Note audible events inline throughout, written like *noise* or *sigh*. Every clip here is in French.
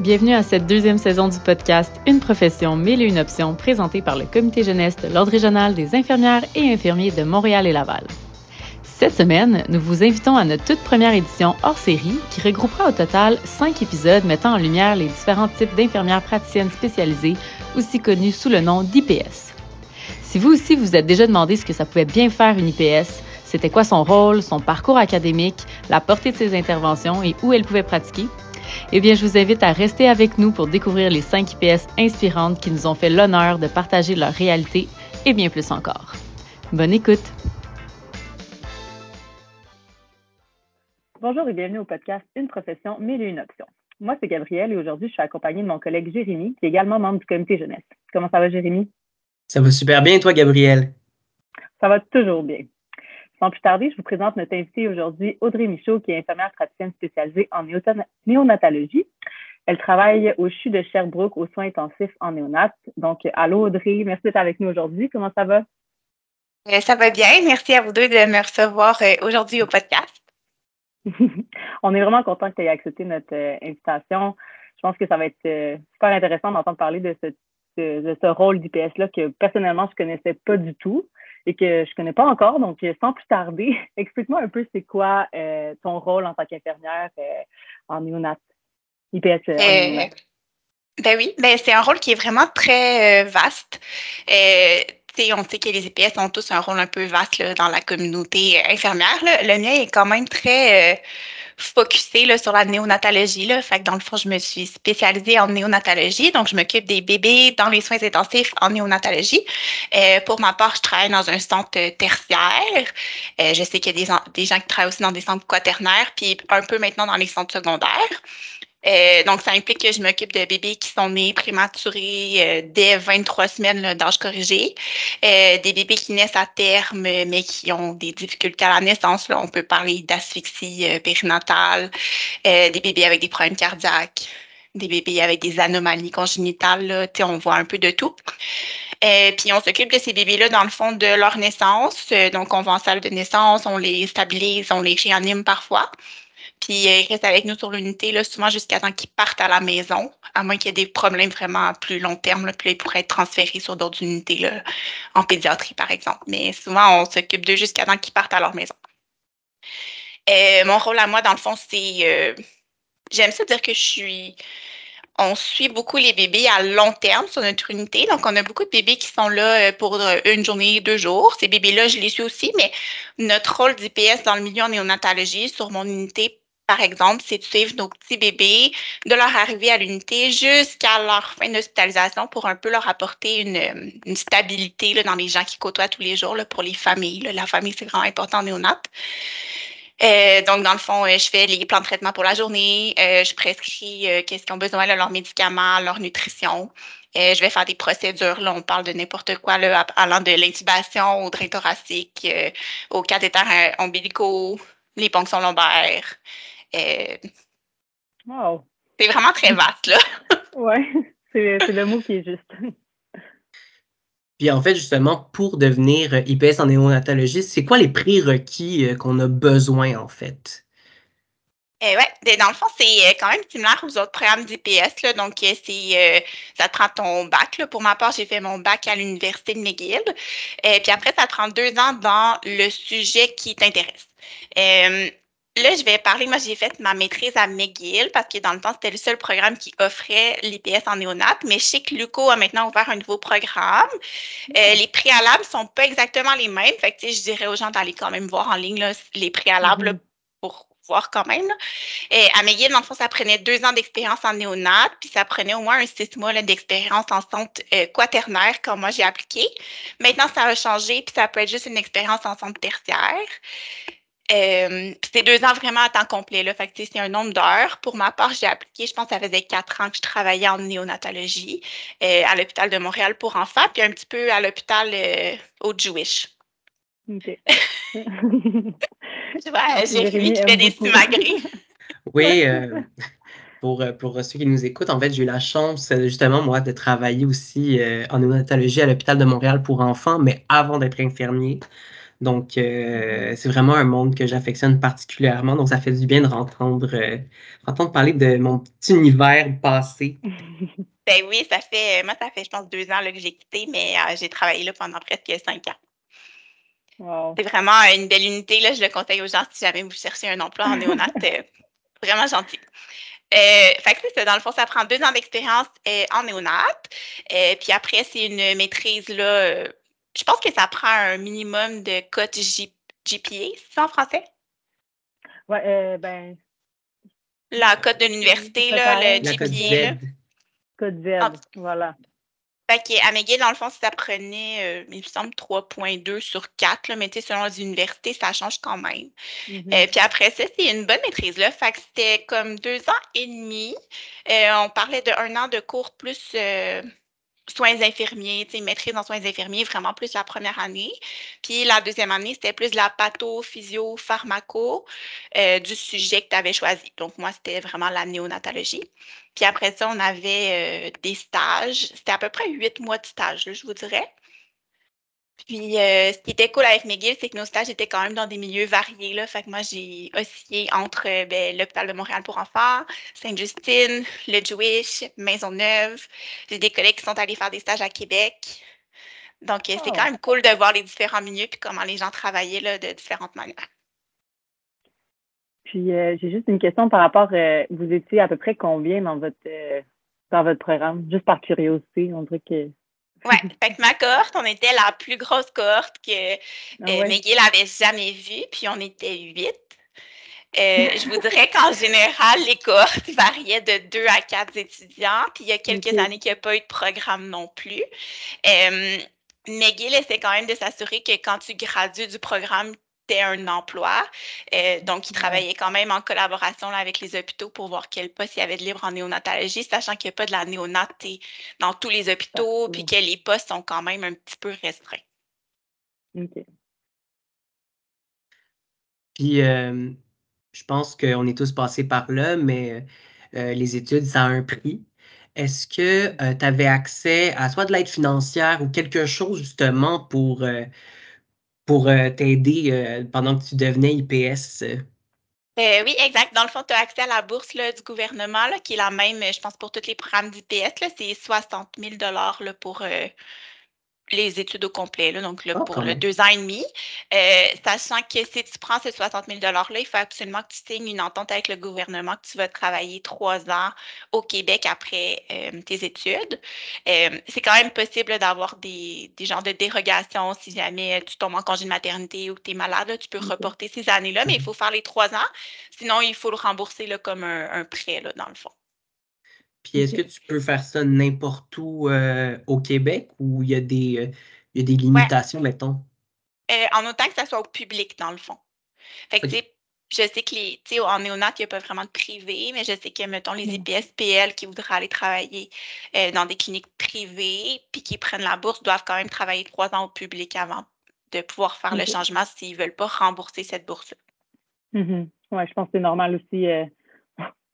Bienvenue à cette deuxième saison du podcast Une profession, mille et une options, présenté par le Comité jeunesse de l'Ordre régional des infirmières et infirmiers de Montréal et Laval. Cette semaine, nous vous invitons à notre toute première édition hors série qui regroupera au total cinq épisodes mettant en lumière les différents types d'infirmières praticiennes spécialisées, aussi connues sous le nom d'IPS. Si vous aussi vous êtes déjà demandé ce que ça pouvait bien faire une IPS, c'était quoi son rôle, son parcours académique, la portée de ses interventions et où elle pouvait pratiquer, eh bien, je vous invite à rester avec nous pour découvrir les 5 IPS inspirantes qui nous ont fait l'honneur de partager leur réalité et bien plus encore. Bonne écoute! Bonjour et bienvenue au podcast Une profession, mille et une options. Moi, c'est Gabrielle et aujourd'hui, je suis accompagnée de mon collègue Jérémy, qui est également membre du comité jeunesse. Comment ça va, Jérémy? Ça va super bien, et toi, Gabrielle? Ça va toujours bien. Sans plus tarder, je vous présente notre invitée aujourd'hui, Audrey Michaud, qui est infirmière praticienne spécialisée en néonatologie. Elle travaille au CHU de Sherbrooke aux soins intensifs en néonat. Donc, allô Audrey, merci d'être avec nous aujourd'hui. Comment ça va? Euh, ça va bien. Merci à vous deux de me recevoir euh, aujourd'hui au podcast. *laughs* On est vraiment content que tu aies accepté notre euh, invitation. Je pense que ça va être super intéressant d'entendre parler de ce, de ce rôle d'IPS-là que personnellement, je ne connaissais pas du tout et que je connais pas encore. Donc, sans plus tarder, *laughs* explique-moi un peu c'est quoi euh, ton rôle en tant qu'infirmière euh, en néonat, IPS en euh, Ben oui, ben c'est un rôle qui est vraiment très vaste. On sait que les IPS ont tous un rôle un peu vaste dans la communauté infirmière. Le mien est quand même très focusé là, sur la néonatologie. Là. Fait que dans le fond, je me suis spécialisée en néonatologie. Donc, je m'occupe des bébés dans les soins intensifs en néonatologie. Euh, pour ma part, je travaille dans un centre tertiaire. Euh, je sais qu'il y a des, des gens qui travaillent aussi dans des centres quaternaires, puis un peu maintenant dans les centres secondaires. Euh, donc, ça implique que je m'occupe de bébés qui sont nés prématurés euh, dès 23 semaines d'âge corrigé, euh, des bébés qui naissent à terme, mais qui ont des difficultés à la naissance. Là, on peut parler d'asphyxie périnatale, des bébés avec des problèmes cardiaques, des bébés avec des anomalies congénitales. Là, on voit un peu de tout. puis on s'occupe de ces bébés-là dans le fond de leur naissance. donc, on va en salle de naissance, on les stabilise, on les réanime parfois. Puis euh, ils restent avec nous sur l'unité, là, souvent jusqu'à temps qu'ils partent à la maison, à moins qu'il y ait des problèmes vraiment à plus long terme. Là, puis ils pourraient être transférés sur d'autres unités, là, en pédiatrie, par exemple. Mais souvent, on s'occupe d'eux jusqu'à temps qu'ils partent à leur maison. Euh, mon rôle à moi, dans le fond, c'est. Euh, j'aime ça dire que je suis. On suit beaucoup les bébés à long terme sur notre unité. Donc, on a beaucoup de bébés qui sont là pour une journée, deux jours. Ces bébés-là, je les suis aussi, mais notre rôle d'IPS dans le milieu en néonatologie sur mon unité par exemple, c'est de suivre nos petits bébés de leur arrivée à l'unité jusqu'à leur fin d'hospitalisation pour un peu leur apporter une, stabilité là, dans les gens qui côtoient tous les jours là, pour les familles. La famille, c'est vraiment important en néonat. Euh, donc, dans le fond, euh, je fais les plans de traitement pour la journée, euh, je prescris qu'est-ce qu'ils ont besoin, de leurs médicaments, leur nutrition. je vais faire des procédures, là, on parle de n'importe quoi, là, allant de l'intubation au drain thoracique, aux cathéters ombilicaux, les ponctions lombaires, euh, wow. C'est vraiment très vaste, là. *laughs* oui, c'est le mot qui est juste. Puis en fait, justement, pour devenir IPS en néonatologie, c'est quoi les prérequis euh, qu'on a besoin, en fait? Eh oui, dans le fond, c'est quand même similaire aux autres programmes d'IPS. Donc, c'est ça te prend ton bac. Là. Pour ma part, j'ai fait mon bac à l'Université de McGill. Et puis après, ça te prend deux ans dans le sujet qui t'intéresse. Là, je vais parler. Moi, j'ai fait ma maîtrise à McGill parce que dans le temps, c'était le seul programme qui offrait l'IPS en néonat. Mais je sais que Luco a maintenant ouvert un nouveau programme. Euh, les préalables sont pas exactement les mêmes. Fait que, je dirais aux gens d'aller quand même voir en ligne les préalables mm-hmm. pour voir quand même. Et à McGill, dans le fond, ça prenait deux ans d'expérience en néonat, puis ça prenait au moins un six mois d'expérience en centre euh, quaternaire quand moi j'ai appliqué. Maintenant, ça a changé, puis ça peut être juste une expérience en centre tertiaire. Euh, c'est deux ans vraiment à temps complet. Là. Fait que, c'est un nombre d'heures. Pour ma part, j'ai appliqué, je pense que ça faisait quatre ans que je travaillais en néonatologie euh, à l'hôpital de Montréal pour enfants, puis un petit peu à l'hôpital euh, au Jewish. OK. *laughs* *laughs* j'ai qui fait des simagrées. oui, pour, pour ceux qui nous écoutent, en fait, j'ai eu la chance, justement, moi, de travailler aussi en néonatologie à l'hôpital de Montréal pour enfants, mais avant d'être infirmier. Donc, euh, c'est vraiment un monde que j'affectionne particulièrement. Donc, ça fait du bien de rentendre, euh, entendre parler de mon petit univers passé. *laughs* Ben oui, ça fait, moi, ça fait, je pense, deux ans là, que j'ai quitté, mais euh, j'ai travaillé là pendant presque cinq ans. Wow. C'est vraiment une belle unité. Là, je le conseille aux gens si jamais vous cherchez un emploi en néonat. *laughs* euh, vraiment gentil. Euh, fait que c'est ça, dans le fond, ça prend deux ans d'expérience euh, en néonat. Euh, puis après, c'est une maîtrise, là, euh, je pense que ça prend un minimum de cote J- GPA, c'est ça en français? Ouais, euh, ben, La cote de l'université, là, le. La GPA. Z. code Z, Ah. voilà. Fait qu'à McGill, dans le fond, ça prenait, euh, il me semble, 3.2 sur 4, là, mais tu sais, selon les universités, ça change quand même. Mhm. Euh, puis après ça, c'est une bonne maîtrise, là. Fait que c'était comme deux ans et demi. Euh, on parlait de un an de cours plus euh, soins infirmiers, tu sais, maîtrise en soins infirmiers, vraiment plus la première année. Puis la deuxième année, c'était plus la patho, physio, pharmaco euh, du sujet que tu avais choisi. Donc moi, c'était vraiment la néonatologie. Puis après ça, on avait euh, des stages. C'était à peu près huit mois de stage, là, je vous dirais. Puis, euh, ce qui était cool avec McGill, c'est que nos stages étaient quand même dans des milieux variés. Là. Fait que moi, j'ai oscillé entre euh, ben, l'hôpital de Montréal pour enfants, Sainte-Justine, le Jewish, Maisonneuve. J'ai des collègues qui sont allés faire des stages à Québec. Donc, euh, c'est Oh. quand même cool de voir les différents milieux et comment les gens travaillaient là, de différentes manières. Puis j'ai juste une question par rapport, vous étiez à peu près combien dans votre dans votre programme? Juste par curiosité, on dirait que. Ouais, fait que ma cohorte, on était la plus grosse cohorte que Ah euh, ouais. McGill avait jamais vue, puis on était huit. Euh, *laughs* je vous dirais qu'en général, les cohortes *laughs* variaient de deux à quatre étudiants, puis il y a quelques années qu'il n'y a pas eu de programme non plus. Euh, McGill essaie quand même de s'assurer que quand tu gradues du programme, un emploi. Euh, donc, il Ouais. travaillait quand même en collaboration là, avec les hôpitaux pour voir quel poste il y avait de libre en néonatologie, sachant qu'il n'y a pas de la néonat dans tous les hôpitaux, puis que les postes sont quand même un petit peu restreints. Ok. Puis, euh, je pense qu'on est tous passés par là, mais euh, les études, ça a un prix. Est-ce que tu avais accès à soit de l'aide financière ou quelque chose justement pour, euh, pour euh, t'aider euh, pendant que tu devenais IPS? euh? Oui, exact. Dans le fond, tu as accès à la bourse là, du gouvernement, là, qui est la même, je pense, pour tous les programmes d'IPS. C'est 60 000 là, pour les études au complet, là, donc là, Ah, pour le deux ans et demi. Euh, sachant que si tu prends ces 60 000 $-là, il faut absolument que tu signes une entente avec le gouvernement que tu vas travailler trois ans au Québec après euh, tes études. Euh, c'est quand même possible d'avoir des, des genres de dérogations si jamais tu tombes en congé de maternité ou que tu es malade. là, tu peux reporter ces années-là, mais il Mhm. faut faire les trois ans. Sinon, il faut le rembourser là, comme un, un prêt, là, dans le fond. Puis, est-ce que tu peux faire ça n'importe où euh, au Québec ou il y a des, euh, il y a des Ouais, limitations, mettons? euh, en autant que ça soit au public, dans le fond. Fait que, tu OK. sais, je sais que les, tu sais, en néonat, il n'y a pas vraiment de privé, mais je sais que, mettons, les Mhm. IPSPL qui voudraient aller travailler euh, dans des cliniques privées puis qui prennent la bourse doivent quand même travailler trois ans au public avant de pouvoir faire le changement s'ils ne veulent pas rembourser cette bourse-là. Mhm. Ouais, je pense que c'est normal aussi.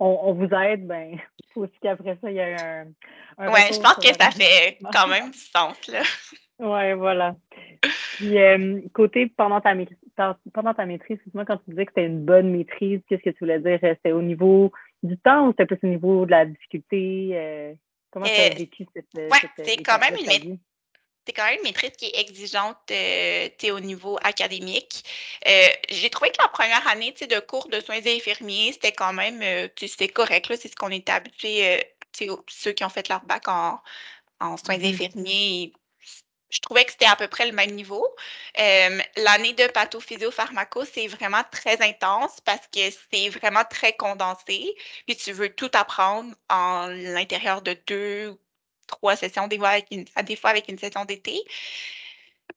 On, on vous aide, ben, *laughs* faut aussi qu'après ça, il y ait un, un Ouais, je pense que ça fait *laughs* quand même du sens, là. Ouais, voilà. Puis, euh, côté pendant ta maîtrise, pendant ta maîtrise, excuse-moi, quand tu disais que c'était une bonne maîtrise, qu'est-ce que tu voulais dire? C'était au niveau du temps ou c'était plus au niveau de la difficulté? euh, comment tu as Euh, vécu cette, cette c'est quand même une maîtrise. C'est quand même une maîtrise qui est exigeante euh, au niveau académique. Euh, j'ai trouvé que la première année de cours de soins infirmiers, c'était quand même euh, tu sais, c'était correct. C'est ce qu'on était habitué, euh, ceux qui ont fait leur bac en, en soins Mhm. infirmiers. Je trouvais que c'était à peu près le même niveau. L'année de pathophysio-pharmaco, c'est vraiment très intense parce que c'est vraiment très condensé. Puis tu veux tout apprendre en l'intérieur de deux ou trois sessions, des fois avec une, des fois avec une session d'été.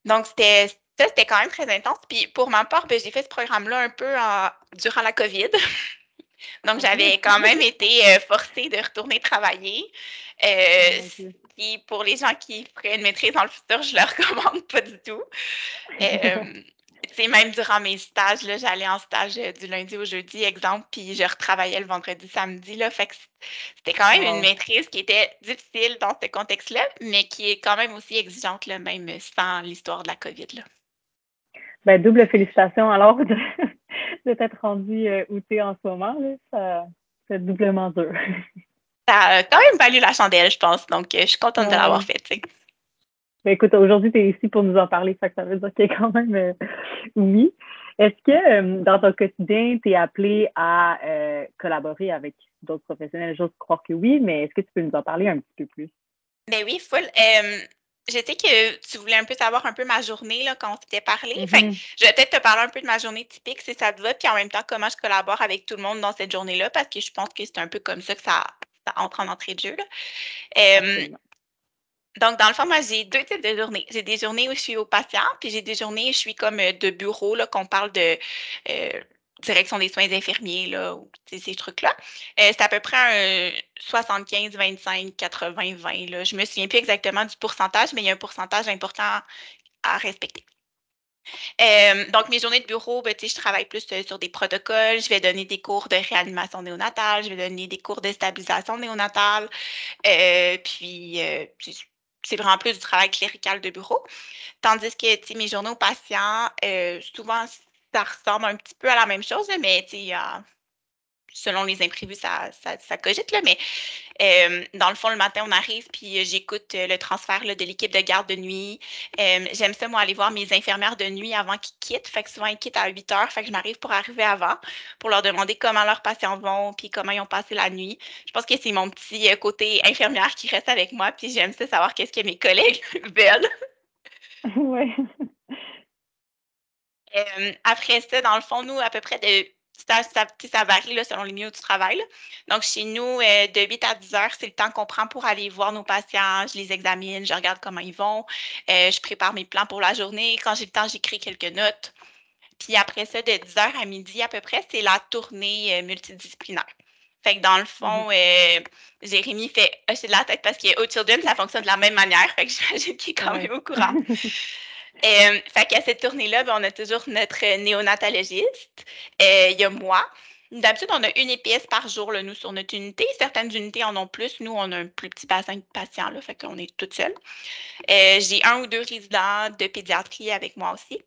Donc, c'était ça, c'était quand même très intense. Puis pour ma part, ben, j'ai fait ce programme-là un peu en- durant la COVID. *laughs* Donc, j'avais quand même *laughs* été euh, forcée de retourner travailler. Euh, Oh Dieu. ce qui, pour les gens qui feraient une maîtrise dans le futur, je ne le *laughs* recommande pas du tout. Euh, sais, même durant mes stages, là, j'allais en stage euh, du lundi au jeudi, exemple, puis je retravaillais le vendredi, samedi. Là, fait que c'était quand même une Wow. maîtrise qui était difficile dans ce contexte-là, mais qui est quand même aussi exigeante, là, même sans l'histoire de la COVID. Là. Ben, double félicitations alors de, *laughs* de t'être rendu euh, où en ce moment. Là. Ça, c'est doublement dur. *laughs* Ça a quand même valu la chandelle, je pense. Donc, euh, je suis contente de Ouais. l'avoir fait. tu sais. Ben, écoute, aujourd'hui, tu es ici pour nous en parler, fait que ça veut dire qu'il y a quand même euh, oui. Est-ce que euh, dans ton quotidien, tu es appelé à euh, collaborer avec d'autres professionnels? J'ose croire que oui, mais est-ce que tu peux nous en parler un petit peu plus? Ben oui, full. Euh, je sais que tu voulais un peu savoir un peu ma journée là, quand on s'était parlé. Fait que Mhm. je vais peut-être te parler un peu de ma journée typique si ça te va, puis en même temps comment je collabore avec tout le monde dans cette journée-là, parce que je pense que c'est un peu comme ça que ça, ça entre en entrée de jeu. là. Donc, dans le fond, moi, j'ai deux types de journées. J'ai des journées où je suis au patient, puis j'ai des journées où je suis comme euh, de bureau, là, qu'on parle de euh, direction des soins infirmiers, là, ou ces trucs-là. Euh, c'est à peu près un 75, 25, 80, 20, là. Je me souviens plus exactement du pourcentage, mais il y a un pourcentage important à respecter. Donc, mes journées de bureau, ben, je travaille plus sur des protocoles. Je vais donner des cours de réanimation néonatale. Je vais donner des cours de stabilisation néonatale. Euh, puis, c'est vraiment plus du travail clérical de bureau. Tandis que, mes journées aux patients, euh, souvent, ça ressemble un petit peu à la même chose, mais, il y a- selon les imprévus, ça, ça, ça cogite, là, mais euh, dans le fond, le matin, on arrive, puis euh, j'écoute euh, le transfert là, de l'équipe de garde de nuit. Euh, J'aime ça, moi, aller voir mes infirmières de nuit avant qu'ils quittent. Fait que souvent, ils quittent à 8 heures. Fait que je m'arrive pour arriver avant, pour leur demander comment leurs patients vont, puis comment ils ont passé la nuit. Je pense que c'est mon petit euh, côté infirmière qui reste avec moi, puis j'aime ça savoir qu'est-ce que mes collègues *laughs* veulent. *laughs* Euh, après ça, dans le fond, nous, à peu près de. Ça, varie là, selon les milieux du travail. là. Donc, chez nous, euh, de 8 à 10 heures, c'est le temps qu'on prend pour aller voir nos patients. Je les examine, je regarde comment ils vont. Euh, je prépare mes plans pour la journée. Quand j'ai le temps, j'écris quelques notes. Puis après ça, de 10 heures à midi à peu près, c'est la tournée euh, multidisciplinaire. Fait que dans le fond, euh, Jérémy fait hocher de la tête parce qu'au Children, ça fonctionne de la même manière. Fait que j'imagine qu'il est quand Ouais. même au courant. *laughs* Euh, fait qu'à cette tournée-là, ben, on a toujours notre néonatologiste. Euh, Il y a moi. D'habitude, on a une épice par jour, nous, sur notre unité. Certaines unités en ont plus. Nous, on a un plus petit bassin de patients, là, fait qu'on est toutes seules. Euh, J'ai un ou deux résidents de pédiatrie avec moi aussi.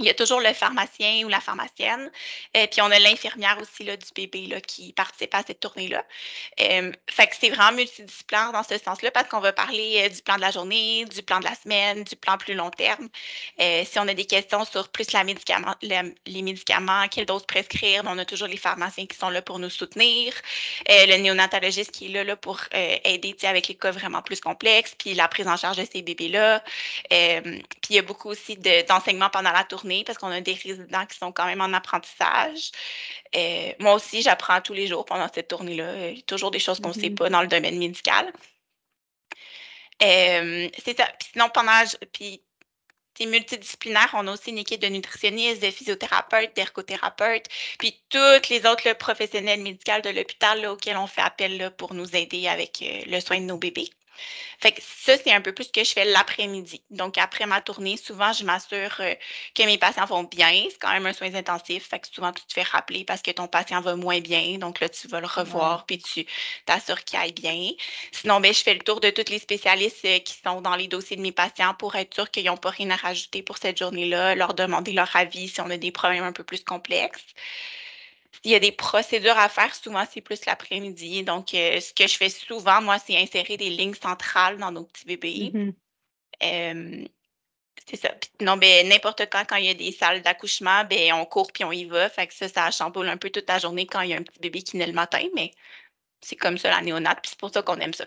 Il y a toujours le pharmacien ou la pharmacienne. Et puis, on a l'infirmière aussi là, du bébé là, qui participe à cette tournée-là. Euh, fait que c'est vraiment multidisciplinaire dans ce sens-là parce qu'on va parler euh, du plan de la journée, du plan de la semaine, du plan plus long terme. Euh, si on a des questions sur plus les médicaments, quelle dose prescrire, on a toujours les pharmaciens qui sont là pour nous soutenir. Euh, le néonatologiste qui est là, là pour euh, aider avec les cas vraiment plus complexes, puis la prise en charge de ces bébés-là. Euh, puis il y a beaucoup aussi de- d'enseignements pendant la tournée parce qu'on a des résidents qui sont quand même en apprentissage. Euh, moi aussi, j'apprends tous les jours pendant cette tournée-là. Il y a toujours des choses qu'on ne sait Mhm. pas dans le domaine médical. Euh, c'est ça. Puis sinon, pendant. Puis, c'est multidisciplinaire. On a aussi une équipe de nutritionnistes, de physiothérapeutes, d'ergothérapeutes, puis tous les autres là, professionnels médicaux de l'hôpital auxquels on fait appel là, pour nous aider avec euh, le soin de nos bébés. Fait que ça, c'est un peu plus ce que je fais l'après-midi. Donc, après ma tournée, souvent, je m'assure euh, que mes patients vont bien. C'est quand même un soin intensif. Fait que souvent, tu te fais rappeler parce que ton patient va moins bien. Donc là, tu vas le revoir puis tu t'assures qu'il aille bien. Sinon, ben, je fais le tour de tous les spécialistes euh, qui sont dans les dossiers de mes patients pour être sûr qu'ils n'ont pas rien à rajouter pour cette journée-là, leur demander leur avis si on a des problèmes un peu plus complexes. Il y a des procédures à faire, souvent c'est plus l'après-midi. Donc, euh, ce que je fais souvent, moi, c'est insérer des lignes centrales dans nos petits bébés. Mhm. Euh, c'est ça. Puis, non, ben, n'importe quand, quand il y a des salles d'accouchement, ben, on court puis on y va. Fait que ça, ça chamboule un peu toute la journée quand il y a un petit bébé qui naît le matin, mais c'est comme ça la néonate, puis c'est pour ça qu'on aime ça.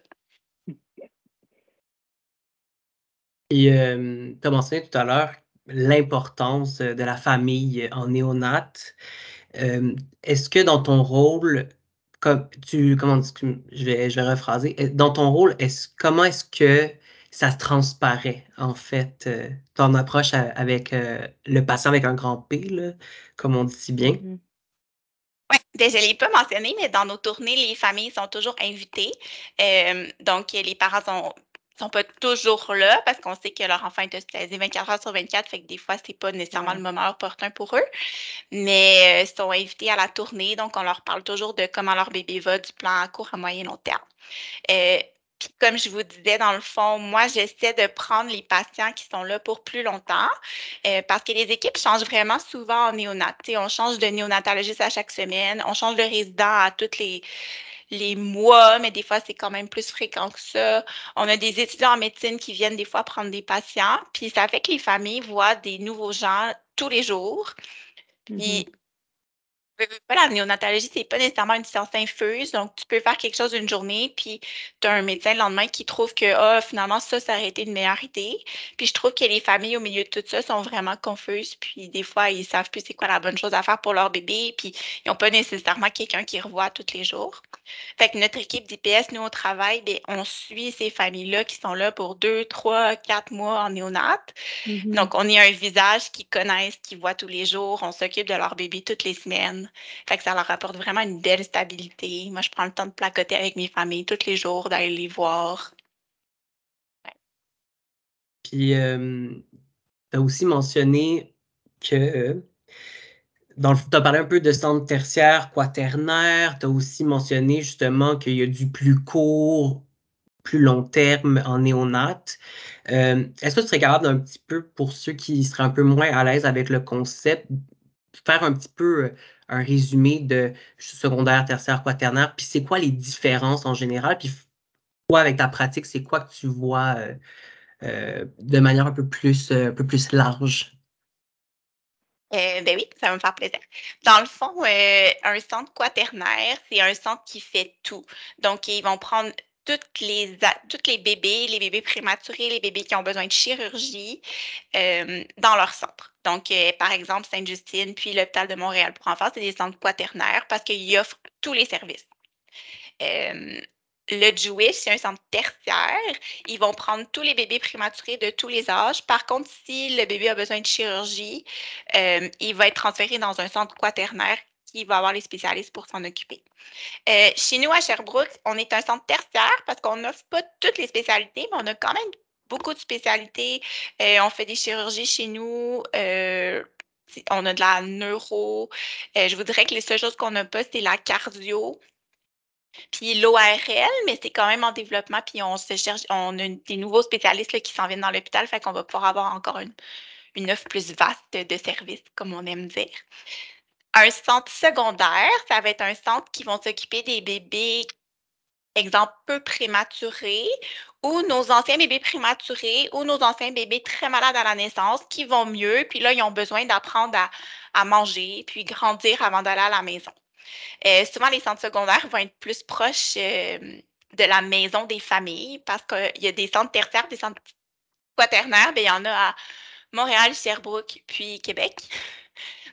Et euh, tu as mentionné tout à l'heure l'importance de la famille en néonate. Est-ce que dans ton rôle, comme tu, comment dis- je vais, rephraser, dans ton rôle, est-ce, comment est-ce que ça se transparaît, en fait, euh, ton approche avec euh, le patient avec un grand P, comme on dit si bien? Mhm. Oui, je ne l'ai pas mentionné, mais dans nos tournées, les familles sont toujours invitées. Donc, les parents sont sont pas toujours là parce qu'on sait que leur enfant est hospitalisé 24 heures sur 24, fait que des fois, c'est pas nécessairement Ouais. le moment opportun pour eux. Mais ils sont invités à la tournée, donc on leur parle toujours de comment leur bébé va, du plan à court, à moyen, long terme. Euh, Puis comme je vous disais, dans le fond, moi, j'essaie de prendre les patients qui sont là pour plus longtemps euh, parce que les équipes changent vraiment souvent en néonat. on change de néonatologiste à chaque semaine, on change de résident à tous les, les mois, mais des fois, c'est quand même plus fréquent que ça. On a des étudiants en médecine qui viennent des fois prendre des patients, puis ça fait que les familles voient des nouveaux gens tous les jours. Puis Mhm. la néonatologie, c'est pas nécessairement une science infuse, donc tu peux faire quelque chose une journée, puis tu as un médecin le lendemain qui trouve que ah, finalement, ça, ça aurait été une meilleure idée. Puis je trouve que les familles au milieu de tout ça sont vraiment confuses, puis des fois, ils savent plus c'est quoi la bonne chose à faire pour leur bébé, puis ils n'ont pas nécessairement quelqu'un qui revoit tous les jours. Fait que notre équipe d'IPS, nous, au travail, bien, on suit ces familles-là qui sont là pour deux, trois, quatre mois en néonat. Mhm. Donc, on est un visage qu'ils connaissent, qu'ils voient tous les jours. On s'occupe de leur bébé toutes les semaines. Fait que ça leur apporte vraiment une belle stabilité. Moi, je prends le temps de placoter avec mes familles tous les jours, d'aller les voir. Puis, euh, tu as aussi mentionné que, tu as parlé un peu de centre tertiaire, quaternaire. Tu as aussi mentionné justement qu'il y a du plus court, plus long terme en néonat. Euh, Est-ce que tu serais capable d'un petit peu, pour ceux qui seraient un peu moins à l'aise avec le concept, faire un petit peu euh, un résumé de secondaire, tertiaire, quaternaire, puis c'est quoi les différences en général, puis toi, avec ta pratique, c'est quoi que tu vois euh, euh, de manière un peu plus, euh, un peu plus large? Ben oui, ça va me faire plaisir. Dans le fond, un centre quaternaire, c'est un centre qui fait tout. Donc, ils vont prendre toutes les, toutes les bébés, les bébés prématurés, les bébés qui ont besoin de chirurgie euh, dans leur centre. Donc, euh, par exemple, Sainte-Justine, puis l'hôpital de Montréal pour enfants, c'est des centres quaternaires parce qu'ils offrent tous les services. Euh, le Jewish, c'est un centre tertiaire. Ils vont prendre tous les bébés prématurés de tous les âges. Par contre, si le bébé a besoin de chirurgie, il va être transféré dans un centre quaternaire qui va avoir les spécialistes pour s'en occuper. Euh, chez nous, à Sherbrooke, on est un centre tertiaire parce qu'on n'offre pas toutes les spécialités, mais on a quand même beaucoup de spécialités. Euh, on fait des chirurgies chez nous. euh, on a de la neuro. Je vous dirais que les seules choses qu'on n'a pas, c'est la cardio. Puis l'ORL, mais c'est quand même en développement, puis on se cherche, on a des nouveaux spécialistes qui s'en viennent dans l'hôpital, fait qu'on va pouvoir avoir encore une, une offre plus vaste de services, comme on aime dire. Un centre secondaire, ça va être un centre qui vont s'occuper des bébés, exemple, peu prématurés, ou nos anciens bébés prématurés, ou nos anciens bébés très malades à la naissance qui vont mieux, puis là, ils ont besoin d'apprendre à, manger, puis grandir avant d'aller à la maison. Euh, souvent, les centres secondaires vont être plus proches euh, de la maison des familles parce qu'il y a des centres tertiaires, des centres quaternaires, bien, il y en a à Montréal, Sherbrooke, puis Québec.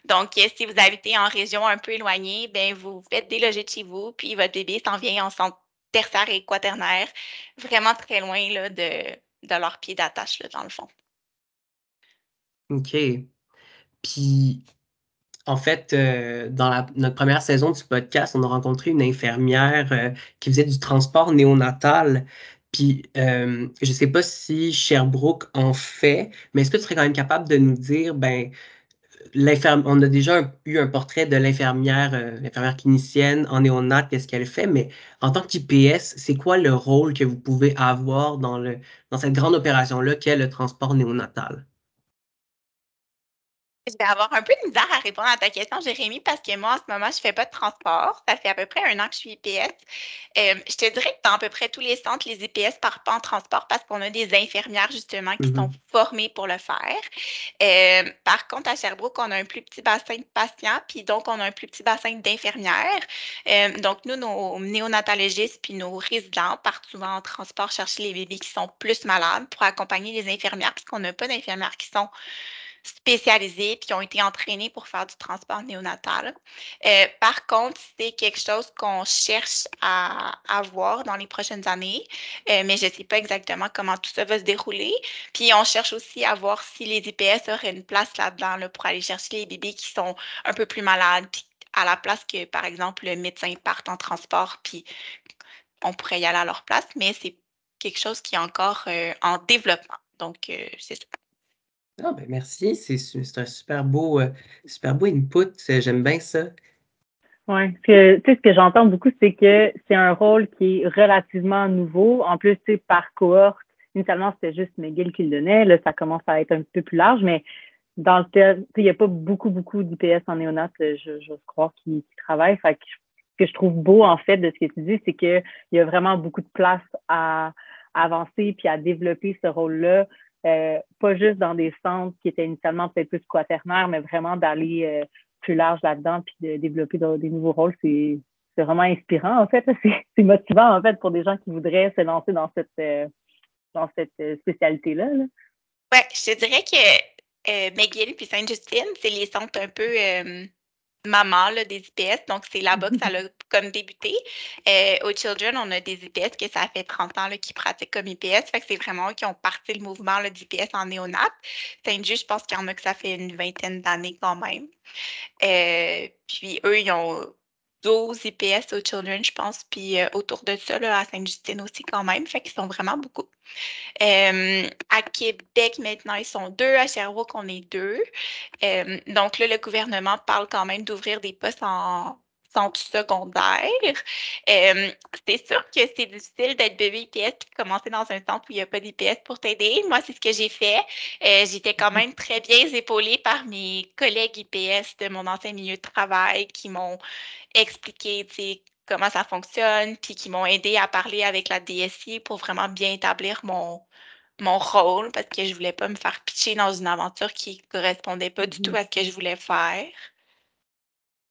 Donc, euh, si vous habitez en région un peu éloignée, bien, vous faites déloger de chez vous, puis votre bébé s'en vient en centre tertiaire et quaternaire, vraiment très loin de, de leur pied d'attache, dans le fond. OK. Puis, en fait, euh, dans notre première saison du podcast, on a rencontré une infirmière euh, qui faisait du transport néonatal. Puis, je ne sais pas si Sherbrooke en fait, mais est-ce que tu serais quand même capable de nous dire, ben, on a déjà eu un portrait de l'infirmière, euh, l'infirmière clinicienne en néonat, qu'est-ce qu'elle fait, mais en tant qu'IPS, c'est quoi le rôle que vous pouvez avoir dans le, dans cette grande opération-là qu'est le transport néonatal? Je vais avoir un peu de misère à répondre à ta question, Jérémy, parce que moi, en ce moment, je ne fais pas de transport. Ça fait à peu près un an que je suis IPS. Euh, je te dirais que dans à peu près tous les centres, les IPS ne partent pas en transport parce qu'on a des infirmières, justement, qui sont Mhm. formées pour le faire. Euh, par contre, à Sherbrooke, on a un plus petit bassin de patients, puis donc, on a un plus petit bassin d'infirmières. Euh, donc, nous, nos néonatologistes puis nos résidents partent souvent en transport chercher les bébés qui sont plus malades pour accompagner les infirmières, puisqu'on n'a pas d'infirmières qui sont spécialisés puis qui ont été entraînés pour faire du transport néonatal. Euh, par contre, c'est quelque chose qu'on cherche à avoir dans les prochaines années, euh, mais je ne sais pas exactement comment tout ça va se dérouler. Puis on cherche aussi à voir si les IPS auraient une place là-dedans là, pour aller chercher les bébés qui sont un peu plus malades, puis à la place que, par exemple, le médecin parte en transport, puis on pourrait y aller à leur place, mais c'est quelque chose qui est encore euh, en développement. Donc, euh, c'est ça. Ah, ben merci, c'est un super beau, euh, super beau input, euh, j'aime bien ça. Oui, ce que, ce que j'entends beaucoup, c'est que c'est un rôle qui est relativement nouveau. En plus, tu sais, par cohorte, initialement, c'était juste McGill qui le donnait. Là, ça commence à être un peu plus large, mais dans le terme, il n'y a pas beaucoup, beaucoup d'IPS en néonat, je, je crois, qui, travaillent. Fait ce que je trouve beau, en fait, de ce que tu dis, c'est qu'il y a vraiment beaucoup de place à, avancer puis à développer ce rôle-là. Euh, pas juste dans des centres qui étaient initialement peut-être plus quaternaires, mais vraiment d'aller euh, plus large là-dedans puis de développer des nouveaux rôles. C'est vraiment inspirant, en fait. *laughs* C'est motivant, en fait, pour des gens qui voudraient se lancer dans cette, euh, dans cette spécialité-là. Là. Ouais, je te dirais que euh, McGill puis Sainte-Justine, c'est les centres un peu maman là, des IPS. Donc, c'est là-bas que ça a comme débuté. Euh, au Children, on a des IPS que ça fait 30 ans qui pratiquent comme IPS. Fait que c'est vraiment eux qui ont parti le mouvement d'IPS en néonat. Sainte-Just, je pense qu'il y en a que ça fait une vingtaine d'années quand même. Euh, puis eux, ils ont 12 IPS au Children, je pense, puis autour de ça, là, à Sainte-Justine aussi quand même. Fait qu'ils sont vraiment beaucoup. Euh, à Québec, maintenant, ils sont deux. À Sherbrooke, on est deux. Euh, donc là, le gouvernement parle quand même d'ouvrir des postes en centre secondaire. Euh, c'est sûr que c'est difficile d'être bébé IPS et de commencer dans un centre où il n'y a pas d'IPS pour t'aider. Moi, c'est ce que j'ai fait. J'étais quand même très bien épaulée par mes collègues IPS de mon ancien milieu de travail qui m'ont expliqué, comment ça fonctionne, puis qui m'ont aidé à parler avec la DSI pour vraiment bien établir mon, mon rôle parce que je voulais pas me faire pitcher dans une aventure qui correspondait pas du tout à ce que je voulais faire.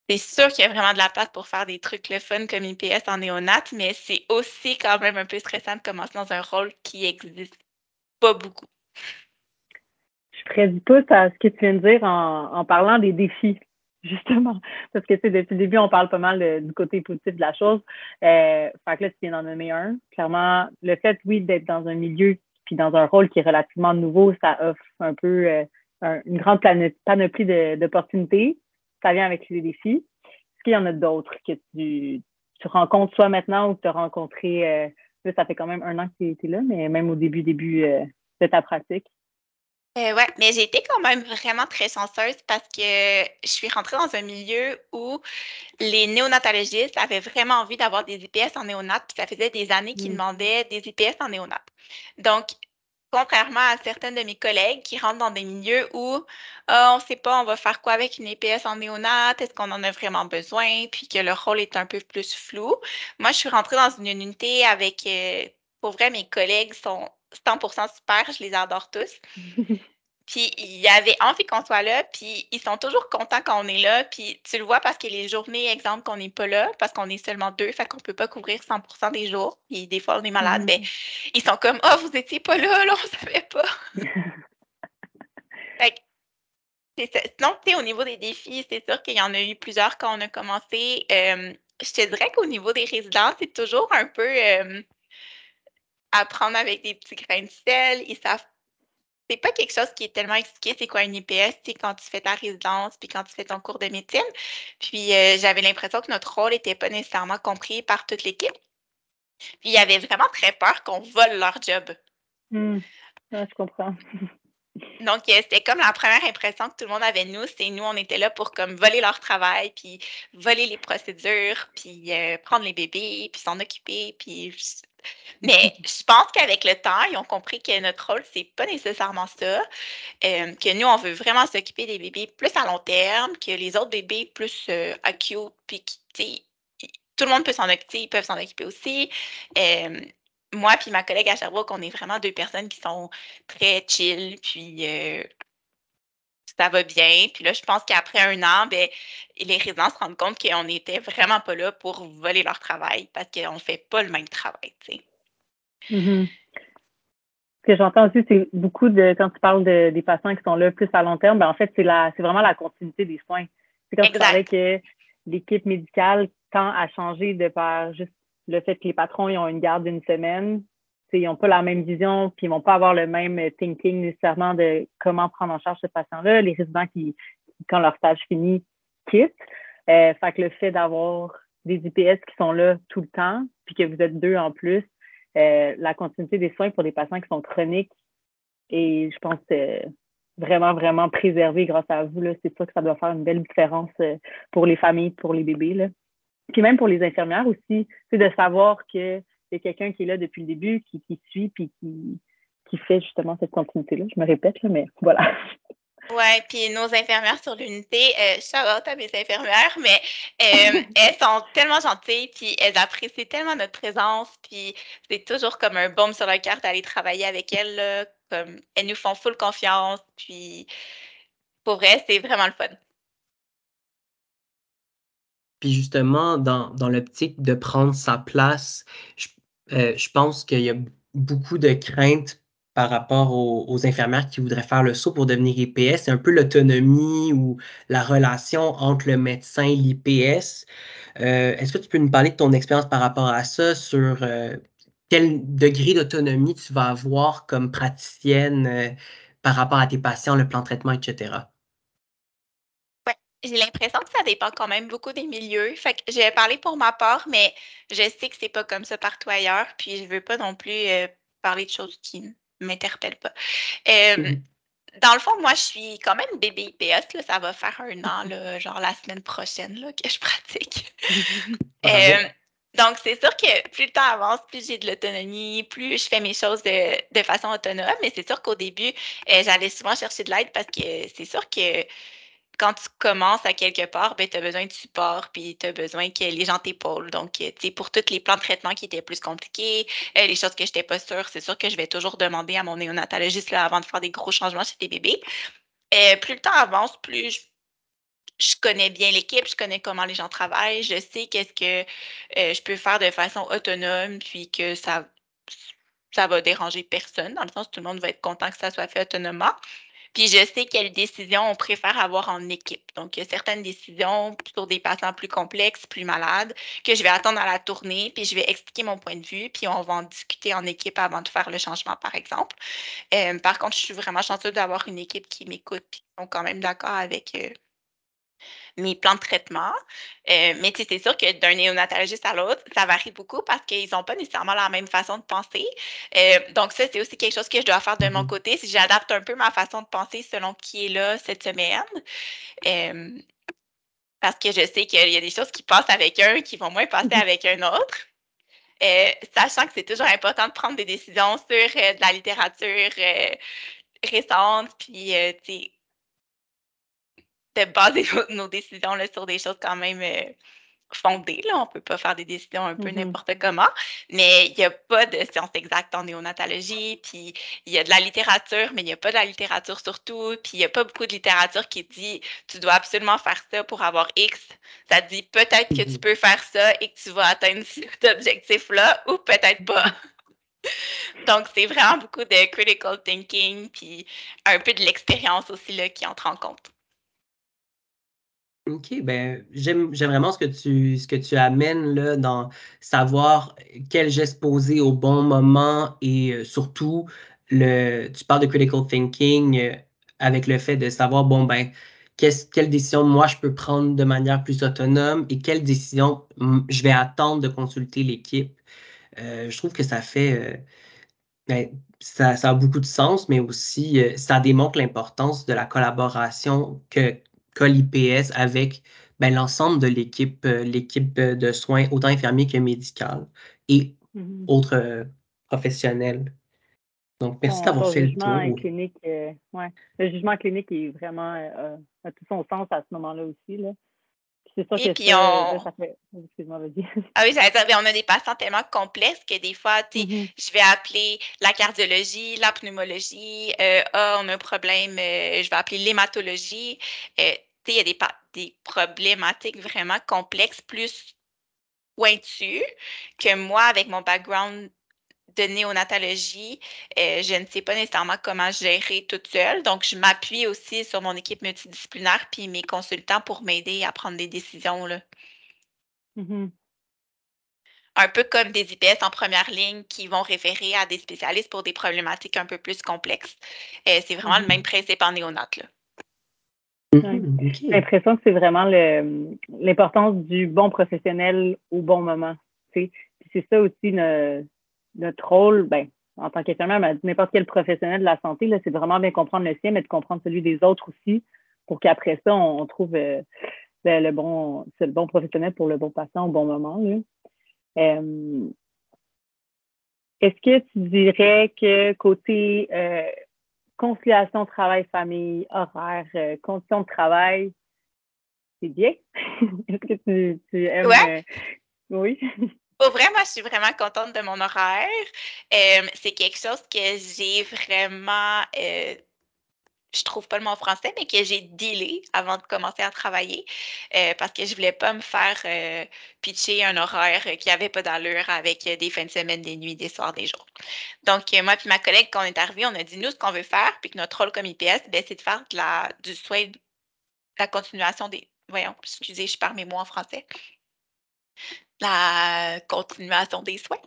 C'est sûr qu'il y a vraiment de la place pour faire des trucs le fun comme IPS en néonat, mais c'est aussi quand même un peu stressant de commencer dans un rôle qui existe pas beaucoup. Je prédis pas à ce que tu viens de dire en, en parlant des défis *laughs* justement. Parce que, tu sais, depuis le début, on parle pas mal du côté positif de la chose. Euh, fait que là, tu viens d'en nommer un. Clairement, le fait, oui, d'être dans un milieu puis dans un rôle qui est relativement nouveau, ça offre un peu euh, une grande panoplie d'opportunités. Ça vient avec les défis. Est-ce qu'il y en a d'autres que tu, tu rencontres soit maintenant ou que tu as rencontré, euh, là, ça fait quand même un an que tu étais là, mais même au début, début euh, de ta pratique? Euh, ouais, mais j'ai été quand même vraiment très chanceuse parce que je suis rentrée dans un milieu où les néonatologistes avaient vraiment envie d'avoir des IPS en néonat, puis ça faisait des années qu'ils mmh. demandaient des IPS en néonat. Donc, contrairement à certaines de mes collègues qui rentrent dans des milieux où ah, on ne sait pas, on va faire quoi avec une IPS en néonat, est-ce qu'on en a vraiment besoin, puis que le rôle est un peu plus flou. Moi, je suis rentrée dans une unité avec, euh, pour vrai, mes collègues sont 100% super, je les adore tous. *laughs* Puis il y avait envie qu'on soit là, puis ils sont toujours contents quand on est là, puis tu le vois parce que les journées, exemple, qu'on n'est pas là, parce qu'on est seulement deux, fait qu'on peut pas couvrir 100% des jours, puis des fois on est malade, mais mm-hmm. ils sont comme « Oh, vous étiez pas là, *laughs* là, on savait pas! *laughs* » Fait Sinon, tu sais, au niveau des défis, c'est sûr qu'il y en a eu plusieurs quand on a commencé. Euh, je te dirais qu'au niveau des résidents, c'est toujours un peu euh, apprendre avec des petits grains de sel. Ils savent c'est pas quelque chose qui est tellement expliqué, c'est quoi une IPS, c'est quand tu fais ta résidence, puis quand tu fais ton cours de médecine. Puis euh, j'avais l'impression que notre rôle n'était pas nécessairement compris par toute l'équipe. Puis il y avait vraiment très peur qu'on vole leur job. Mmh. je comprends. *laughs* Donc, euh, c'était comme la première impression que tout le monde avait de nous, c'est nous, on était là pour comme voler leur travail, puis voler les procédures, puis euh, prendre les bébés, puis s'en occuper, puis *laughs* mais je pense qu'avec le temps, ils ont compris que notre rôle, c'est pas nécessairement ça. Euh, que nous, on veut vraiment s'occuper des bébés plus à long terme, que les autres bébés plus acute, puis tout le monde peut s'en occuper, ils peuvent s'en occuper aussi. Euh, moi puis ma collègue à Sherbrooke, on est vraiment deux personnes qui sont très chill, puis ça va bien. Puis là, je pense qu'après un an, ben, les résidents se rendent compte qu'on n'était vraiment pas là pour voler leur travail parce qu'on ne fait pas le même travail. Mm-hmm. Ce que j'entends aussi, c'est beaucoup de, quand tu parles de, des patients qui sont là plus à long terme, ben, en fait, c'est la c'est vraiment la continuité des soins. C'est comme tu parlais que l'équipe médicale tend à changer de par juste le fait que les patrons ils ont une garde d'une semaine, ils n'ont pas la même vision, puis ils vont pas avoir le même thinking nécessairement de comment prendre en charge ce patient-là. Les résidents qui, quand leur stage finit, quittent. Euh, le fait d'avoir des IPS qui sont là tout le temps, puis que vous êtes deux en plus, euh, la continuité des soins pour des patients qui sont chroniques, et je pense que vraiment, vraiment préservé grâce à vous. C'est sûr que ça doit faire une belle différence euh, pour les familles, pour les bébés. Là. Puis même pour les infirmières aussi, c'est de savoir que c'est quelqu'un qui est là depuis le début, qui, qui suit, puis qui, qui fait justement cette continuité-là. Je me répète, là, mais voilà. Ouais, puis nos infirmières sur l'unité, euh, shout out à mes infirmières, mais euh, *laughs* elles sont tellement gentilles, puis elles apprécient tellement notre présence, puis c'est toujours comme un baume sur le cœur d'aller travailler avec elles, là, comme elles nous font full confiance, puis pour vrai, c'est vraiment le fun. Puis justement, dans, l'optique de prendre sa place, je, euh, je pense qu'il y a beaucoup de craintes par rapport aux, infirmières qui voudraient faire le saut pour devenir IPS. C'est un peu l'autonomie ou la relation entre le médecin et l'IPS. Euh, Est-ce que tu peux nous parler de ton expérience par rapport à ça, sur euh, quel degré d'autonomie tu vas avoir comme praticienne par rapport à tes patients, le plan de traitement, etc.? J'ai l'impression que ça dépend quand même beaucoup des milieux. Fait que j'ai parlé pour ma part, mais je sais que c'est pas comme ça partout ailleurs, puis je veux pas non plus euh, parler de choses qui ne m'interpellent pas. Euh, Mhm. Dans le fond, moi, je suis quand même bébé IPS, là, ça va faire un an, là, *laughs* genre la semaine prochaine, là, que je pratique. *laughs* Bravo. Euh, donc, c'est sûr que plus le temps avance, plus j'ai de l'autonomie, plus je fais mes choses de, de façon autonome. Mais c'est sûr qu'au début, euh, j'allais souvent chercher de l'aide parce que c'est sûr que quand tu commences à quelque part, ben, tu as besoin de support, puis tu as besoin que les gens t'épaulent. Donc, euh, pour tous les plans de traitement qui étaient plus compliqués, euh, les choses que je n'étais pas sûre, c'est sûr que je vais toujours demander à mon néonatologiste là, avant de faire des gros changements chez les bébés. Euh, plus le temps avance, plus je, connais bien l'équipe, je connais comment les gens travaillent, je sais qu'est-ce que je peux faire de façon autonome, puis que ça ça va déranger personne, dans le sens où tout le monde va être content que ça soit fait autonomement. Puis je sais quelles décisions on préfère avoir en équipe. Donc, il y a certaines décisions sur des patients plus complexes, plus malades, que je vais attendre à la tournée, puis je vais expliquer mon point de vue, puis on va en discuter en équipe avant de faire le changement, par exemple. Euh, par contre, je suis vraiment chanceuse d'avoir une équipe qui m'écoute, puis qui sont quand même d'accord avec euh, mes plans de traitement. Euh, mais c'est sûr que d'un néonatologiste à l'autre, ça varie beaucoup parce qu'ils n'ont pas nécessairement la même façon de penser. Euh, donc, ça, c'est aussi quelque chose que je dois faire de mon Mhm. côté. Si j'adapte un peu ma façon de penser selon qui est là cette semaine. Euh, parce que je sais qu'il y a des choses qui passent avec un qui vont moins passer avec un autre. Euh, sachant que c'est toujours important de prendre des décisions sur de la littérature récente, puis de baser nos, nos décisions là, sur des choses quand même euh, fondées. Là. On ne peut pas faire des décisions un peu Mhm. n'importe comment, mais il n'y a pas de science exacte en néonatologie, puis il y a de la littérature, mais il n'y a pas de la littérature sur tout, puis il n'y a pas beaucoup de littérature qui dit tu dois absolument faire ça pour avoir X. Ça dit peut-être que tu Mhm. peux faire ça et que tu vas atteindre *laughs* cet objectif-là, ou peut-être pas. *laughs* Donc, c'est vraiment beaucoup de critical thinking, puis un peu de l'expérience aussi là, qui entre en compte. OK, ben j'aime j'aime vraiment ce que tu ce que tu amènes là dans savoir quel geste poser au bon moment et euh, surtout le tu parles de critical thinking euh, avec le fait de savoir bon ben qu'est-ce quelle décision moi je peux prendre de manière plus autonome et quelle décision je vais attendre de consulter l'équipe. Euh, je trouve que ça fait ben, ça, ça a beaucoup de sens, mais aussi ça démontre l'importance de la collaboration que qu'a l'IPS avec ben, l'ensemble de l'équipe, euh, l'équipe euh, de soins, autant infirmiers que médicale et Mhm. autres euh, professionnels. Donc, merci d'avoir fait le jugement tour. clinique, euh, ouais. Le jugement clinique est vraiment euh, a tout son sens à ce moment-là aussi. Là. Puis C'est sûr Et que puis, ça, là, on, ça fait. Excuse-moi, vas-y. *laughs* Ah oui, j'allais dire, ben, on a des patients tellement complexes que des fois, tu Mhm. je vais appeler la cardiologie, la pneumologie, euh, ah, on a un problème, euh, je vais appeler l'hématologie. Il y a des, problématiques vraiment complexes, plus pointues, que moi, avec mon background de néonatologie, euh, je ne sais pas nécessairement comment gérer toute seule. Donc, je m'appuie aussi sur mon équipe multidisciplinaire puis mes consultants pour m'aider à prendre des décisions, là. Mhm. un peu comme des IPS en première ligne qui vont référer à des spécialistes pour des problématiques un peu plus complexes. Euh, c'est vraiment le Mhm. même principe en néonat. Là. Ouais. Mhm. J'ai l'impression que c'est vraiment l'importance du bon professionnel au bon moment. c'est ça aussi ne- notre rôle, ben, en tant qu'infirmière, mais n'importe quel professionnel de la santé, c'est vraiment bien comprendre le sien, mais de comprendre celui des autres aussi, pour qu'après ça, on, on trouve euh, le, bon, le bon professionnel pour le bon patient au bon moment. Euh, est-ce que tu dirais que côté euh, conciliation travail-famille, horaire, euh, conditions de travail, c'est bien? *laughs* Est-ce que tu, tu aimes? Ouais. oui? *laughs* Pour vrai, moi, je suis vraiment contente de mon horaire. c'est quelque chose que j'ai vraiment je trouve pas le mot français, mais que j'ai dealé avant de commencer à travailler euh, parce que je voulais pas me faire euh, pitcher un horaire qui avait pas d'allure avec des fins de semaine, des nuits, des soirs, des jours. Donc, euh, moi puis ma collègue, quand on est arrivé, on a dit, nous, ce qu'on veut faire, puis que notre rôle comme IPS, ben, c'est de faire de la, du soin, de la continuation des... Voyons, excusez, je parle mes mots en français. La continuation des soins.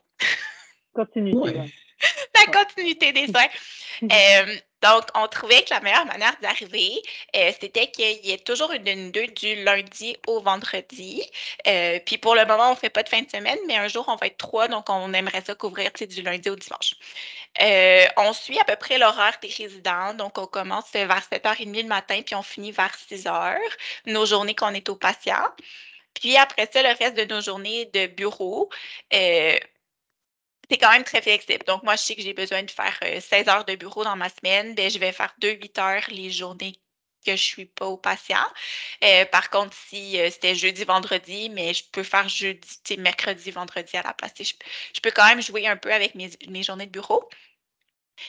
Continuité, *laughs* la continuité des soins. *laughs* Euh, donc, on trouvait que la meilleure manière d'arriver, euh, c'était qu'il y ait toujours une une deux du lundi au vendredi. Euh, puis pour le moment, on ne fait pas de fin de semaine, mais un jour, on va être trois, donc on aimerait ça couvrir du lundi au dimanche. on suit à peu près l'horaire des résidents, donc on commence vers 7h30 le matin, puis on finit vers 6h, nos journées qu'on est aux patients. Puis après ça, le reste de nos journées de bureau, c'est quand même très flexible. Donc, moi, je sais que j'ai besoin de faire 16 euh, heures de bureau dans ma semaine. Bien, je vais faire 2-8 heures les journées que je suis pas au patient. Euh, par contre, si euh, c'était jeudi, vendredi, mais je peux faire jeudi, mercredi, vendredi à la place. Je, peux quand même jouer un peu avec mes, journées de bureau.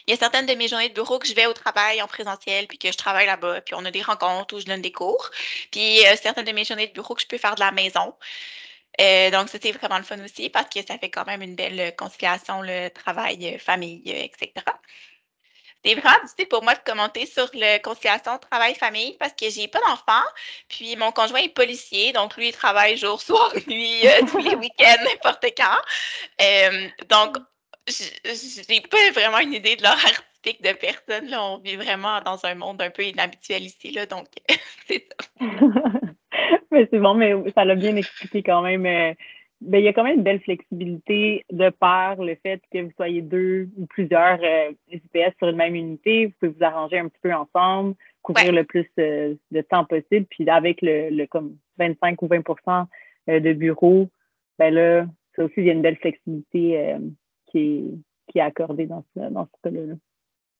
Il y a certaines de mes journées de bureau que je vais au travail en présentiel, puis que je travaille là-bas, puis on a des rencontres où je donne des cours. Puis certaines de mes journées de bureau que je peux faire de la maison. Euh, donc, ça, c'est vraiment le fun aussi parce que ça fait quand même une belle euh, conciliation, le travail, euh, famille, etc. C'est vraiment difficile pour moi de commenter sur la conciliation travail-famille parce que j'ai pas d'enfant. Puis mon conjoint est policier, donc lui, il travaille jour, *laughs* soir, nuit, tous les week-ends, *laughs* n'importe quand. donc, j'ai pas vraiment une idée de l'horaire typique de personne. Là. On vit vraiment dans un monde un peu inhabituel ici, là, donc *laughs* c'est ça. *laughs* mais c'est bon, mais ça l'a bien expliqué quand même. Euh, ben, il y a quand même une belle flexibilité de par le fait que vous soyez deux ou plusieurs euh, sur une même unité. Vous pouvez vous arranger un petit peu ensemble, couvrir le plus euh, de temps possible. Puis avec le, le comme 25 ou 20% euh, de bureau, ben là, ça aussi, il y a une belle flexibilité qui, est, qui est accordée dans ce, dans ce cas-là.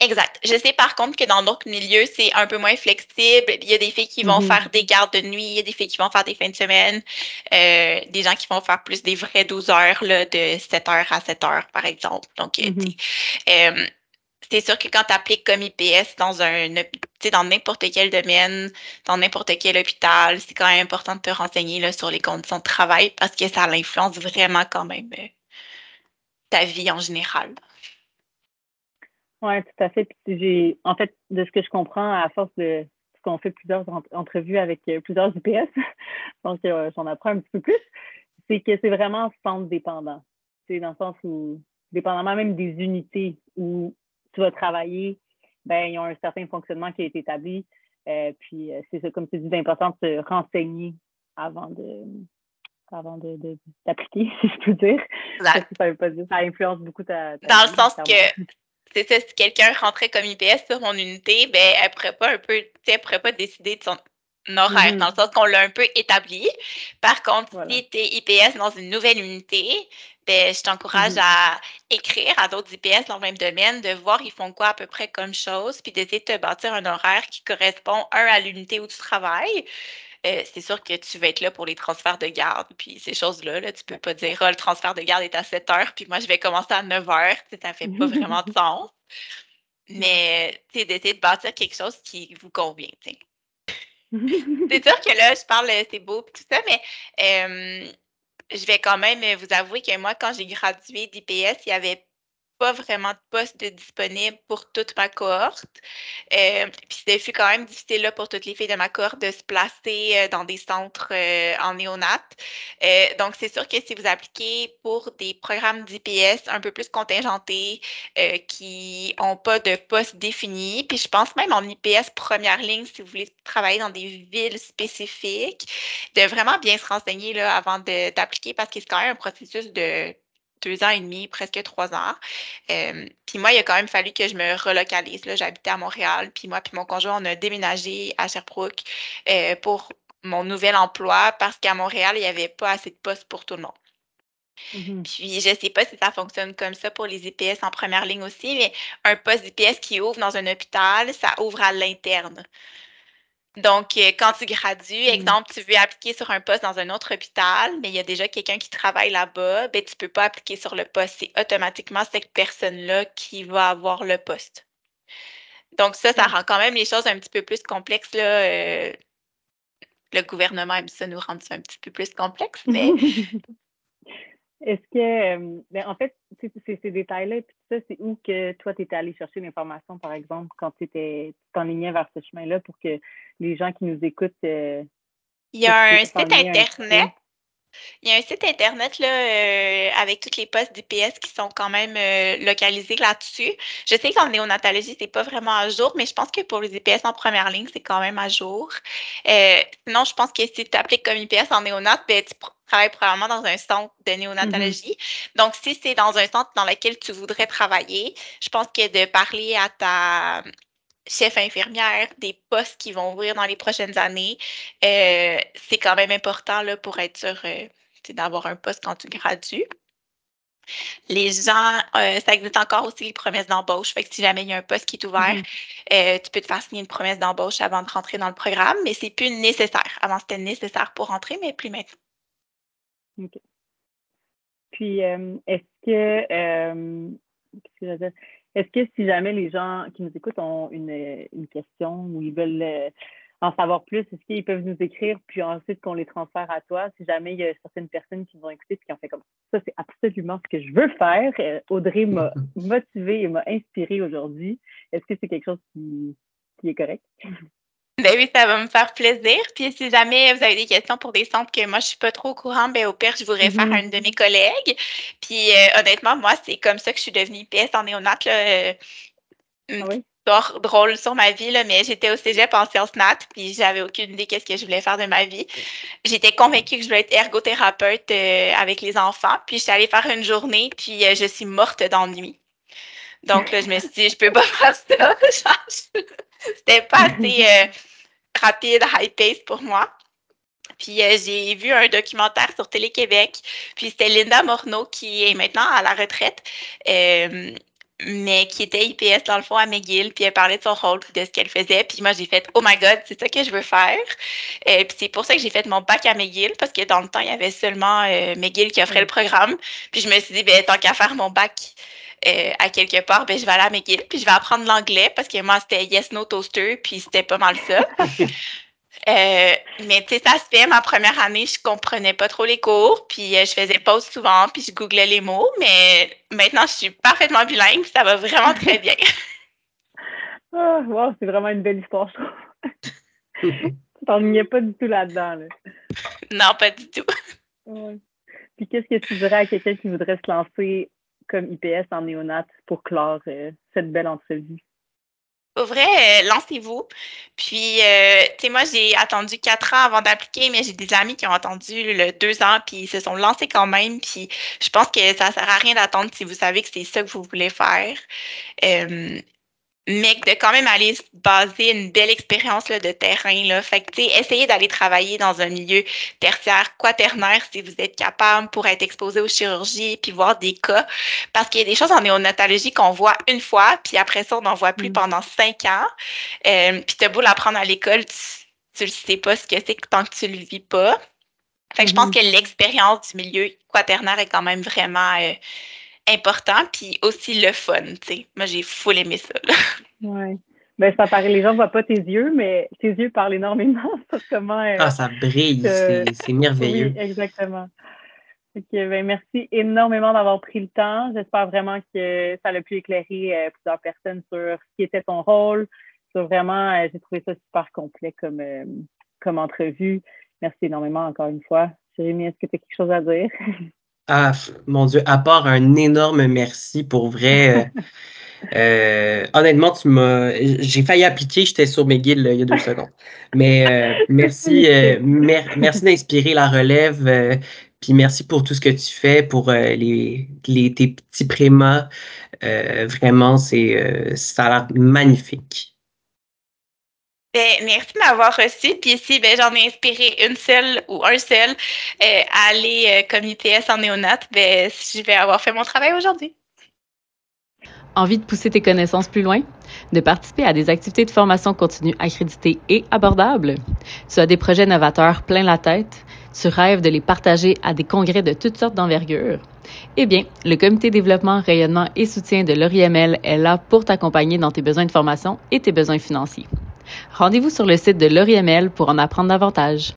Exact. Je sais par contre que dans d'autres milieux, c'est un peu moins flexible. Il y a des filles qui vont mm-hmm. faire des gardes de nuit, il y a des filles qui vont faire des fins de semaine, euh, des gens qui vont faire plus des vrais 12 heures, là, de 7 heures à 7 heures, par exemple. Donc, euh, mm-hmm. euh, c'est sûr que quand tu appliques comme IPS dans un dans n'importe quel domaine, dans n'importe quel hôpital, c'est quand même important de te renseigner là, sur les conditions de travail parce que ça influence vraiment quand même ta vie en général. Oui, tout à fait. Puis j'ai, en fait, de ce que je comprends, à force de ce qu'on fait plusieurs entrevues avec euh, plusieurs UPS, *laughs* donc euh, j'en apprends un petit peu plus, c'est que c'est vraiment centre dépendant. C'est dans le sens où, dépendamment même des unités où tu vas travailler, ben ils ont un certain fonctionnement qui a été établi. Euh, puis c'est ça, comme tu dis, d'important de se renseigner avant de avant de, d'appliquer, *laughs* si je peux dire. Parce que ça veut pas dire ça influence beaucoup ta, ta Dans le sens que c'est ça, si quelqu'un rentrait comme IPS sur mon unité, ben, elle pourrait pas un peu, elle pourrait pas décider de son horaire, mm-hmm. dans le sens qu'on l'a un peu établi. Par contre, si tu es IPS dans une nouvelle unité, ben, je t'encourage mm-hmm. à écrire à d'autres IPS dans le même domaine, de voir ils font quoi à peu près comme chose, puis d'essayer de te bâtir un horaire qui correspond, un, à l'unité où tu travailles, euh, c'est sûr que tu vas être là pour les transferts de garde, puis ces choses-là. Là, tu peux pas dire, oh, le transfert de garde est à 7 heures, puis moi, je vais commencer à 9 heures. Ça fait pas vraiment de *laughs* sens. Mais d'essayer de bâtir quelque chose qui vous convient. *laughs* c'est sûr que là, je parle, c'est beau, tout ça, mais je vais quand même vous avouer que moi, quand j'ai gradué d'IPS, il y avait pas vraiment de poste disponible pour toute ma cohorte. Euh, puis c'était quand même difficile là, pour toutes les filles de ma cohorte de se placer euh, dans des centres euh, en néonat. donc, c'est sûr que si vous appliquez pour des programmes d'IPS un peu plus contingentés, qui n'ont pas de poste défini, puis je pense même en IPS première ligne, si vous voulez travailler dans des villes spécifiques, de vraiment bien se renseigner là, avant d'appliquer parce que c'est quand même un processus de deux ans et demi, presque trois ans. Euh, puis moi, il a quand même fallu que je me relocalise. J'habitais à Montréal, puis moi, puis mon conjoint, on a déménagé à Sherbrooke euh, pour mon nouvel emploi parce qu'à Montréal, il n'y avait pas assez de postes pour tout le monde. Mhm. Puis, je ne sais pas si ça fonctionne comme ça pour les IPS en première ligne aussi, mais un poste d'IPS qui ouvre dans un hôpital, ça ouvre à l'interne. Donc, euh, quand tu gradues, Mm. exemple, tu veux appliquer sur un poste dans un autre hôpital, mais il y a déjà quelqu'un qui travaille là-bas, ben, tu ne peux pas appliquer sur le poste. C'est automatiquement cette personne-là qui va avoir le poste. Donc, ça, ça Mm. rend quand même les choses un petit peu plus complexes. Là, euh, le gouvernement aime ça nous rendre ça un petit peu plus complexe, mais *laughs* Est-ce que, euh, ben, en fait, sais, ces, ces détails-là, puis tout ça, c'est où que toi, tu étais allé chercher l'information, par exemple, quand tu t'enlignais vers ce chemin-là pour que les gens qui nous écoutent euh, il y a un site? Internet. Il y a un site Internet là, euh, avec tous les postes d'IPS qui sont quand même euh, localisés là-dessus. Je sais qu'en néonatologie, c'est pas vraiment à jour, mais je pense que pour les IPS en première ligne, c'est quand même à jour. Euh, sinon, je pense que si tu appliques comme IPS en néonat, ben, tu travailles probablement dans un centre de néonatologie. Donc, si c'est dans un centre dans lequel tu voudrais travailler, je pense que de parler à ta chef infirmière, des postes qui vont ouvrir dans les prochaines années, euh, c'est quand même important là, pour être sûr euh, d'avoir un poste quand tu gradues. Les gens, euh, ça existe encore aussi les promesses d'embauche. Fait que si jamais il y a un poste qui est ouvert, Mhm. euh, tu peux te faire signer une promesse d'embauche avant de rentrer dans le programme, mais c'est plus nécessaire. Avant, c'était nécessaire pour rentrer, mais plus maintenant. OK. Puis, euh, est-ce que, euh, qu'est-ce que je veux dire? Est-ce que si jamais les gens qui nous écoutent ont une, une question ou ils veulent euh, en savoir plus, est-ce qu'ils peuvent nous écrire, puis ensuite qu'on les transfère à toi, si jamais il y a certaines personnes qui nous ont écouté et qui ont fait comme ça, c'est absolument ce que je veux faire. Audrey m'a *laughs* motivée et m'a inspirée aujourd'hui. Est-ce que c'est quelque chose qui, qui est correct? Ben oui, ça va me faire plaisir. Puis si jamais vous avez des questions pour des centres que moi je suis pas trop au courant, ben au pire, je vous réfère Mhm. à une de mes collègues. Puis euh, honnêtement, moi, c'est comme ça que je suis devenue IPS en néonat. Là, euh, une Ah petite oui? histoire drôle sur ma vie, là, mais j'étais au cégep en sciences nat, puis j'avais aucune idée qu'est-ce que je voulais faire de ma vie. J'étais convaincue que je voulais être ergothérapeute euh, avec les enfants, puis je suis allée faire une journée, puis euh, je suis morte d'ennui. Donc là, je me suis dit, je peux pas *laughs* faire ça. Genre, *laughs* C'était pas *laughs* assez euh, rapide, high pace pour moi. Puis euh, j'ai vu un documentaire sur Télé-Québec. Puis c'était Linda Morneau qui est maintenant à la retraite, euh, mais qui était IPS dans le fond à McGill. Puis elle parlait de son rôle, de ce qu'elle faisait. Puis moi, j'ai fait Oh my God, c'est ça que je veux faire. Euh, puis c'est pour ça que j'ai fait mon bac à McGill, parce que dans le temps, il y avait seulement McGill qui offrait Mm. le programme. Puis je me suis dit, ben, tant qu'à faire mon bac euh, à quelque part, ben, je vais aller à McGill. Puis je vais apprendre l'anglais, parce que moi, c'était Yes, No Toaster, puis c'était pas mal ça. *laughs* Euh, mais tu sais, ça se fait, ma première année, je comprenais pas trop les cours, puis euh, je faisais pause souvent, puis je googlais les mots, mais maintenant, je suis parfaitement bilingue, puis ça va vraiment très bien. *laughs* Ah, wow, c'est vraiment une belle histoire, je trouve. Tu t'ennuyais pas du tout là-dedans. Là. non, pas du tout. Ouais. Puis qu'est-ce que tu dirais à quelqu'un qui voudrait se lancer comme IPS en néonat pour clore euh, cette belle entrevue? Au vrai, euh, lancez-vous. Puis, euh, tu sais, moi, j'ai attendu quatre ans avant d'appliquer, mais j'ai des amis qui ont attendu le deux ans, puis ils se sont lancés quand même. Puis, je pense que ça sert à rien d'attendre si vous savez que c'est ça que vous voulez faire. Mais de quand même aller se baser une belle expérience là, de terrain. Là. Fait que, tu sais, essayez d'aller travailler dans un milieu tertiaire, quaternaire, si vous êtes capable pour être exposé aux chirurgies, puis voir des cas. Parce qu'il y a des choses en néonatologie qu'on voit une fois, puis après ça, on n'en voit plus Mm. pendant cinq ans. Euh, puis t'as beau l'apprendre à l'école, tu, le sais pas ce que c'est tant que tu le vis pas. Fait que je pense Mhm. que l'expérience du milieu quaternaire est quand même vraiment euh, important, puis aussi le fun, tu sais. Moi, j'ai full aimé ça. Ouais. Ben, ça paraît, les gens ne voient pas tes yeux, mais tes yeux parlent énormément *laughs* sur comment. euh, Ah, ça brille, c'est *laughs* c'est merveilleux. Oui, exactement. Ok, ben, merci énormément d'avoir pris le temps. J'espère vraiment que ça a pu éclairer euh, plusieurs personnes sur ce qui était ton rôle. Sur vraiment, euh, j'ai trouvé ça super complet comme, euh, comme entrevue. Merci énormément encore une fois. Jérémy, est-ce que tu as quelque chose à dire? *laughs* Ah, mon Dieu, à part un énorme merci pour vrai. euh, *laughs* euh, honnêtement, tu m'as. J'ai failli appliquer, j'étais sur McGill là, il y a deux *laughs* secondes. Mais euh, merci, euh, mer- merci d'inspirer la relève. euh, puis merci pour tout ce que tu fais pour euh, les, les, tes petits prémas. Euh, vraiment, c'est, euh, ça a l'air magnifique. Ben, merci de m'avoir reçu. Puis ici, ben, j'en ai inspiré une seule ou un seul euh, à aller euh, comme IPS en néonat. Ben, je vais avoir fait mon travail aujourd'hui. Envie de pousser tes connaissances plus loin? De participer à des activités de formation continue accréditées et abordables? Tu as des projets novateurs plein la tête? Tu rêves de les partager à des congrès de toutes sortes d'envergure? Eh bien, le comité développement, rayonnement et soutien de l'ORIML est là pour t'accompagner dans tes besoins de formation et tes besoins financiers. Rendez-vous sur le site de l'ORIML pour en apprendre davantage.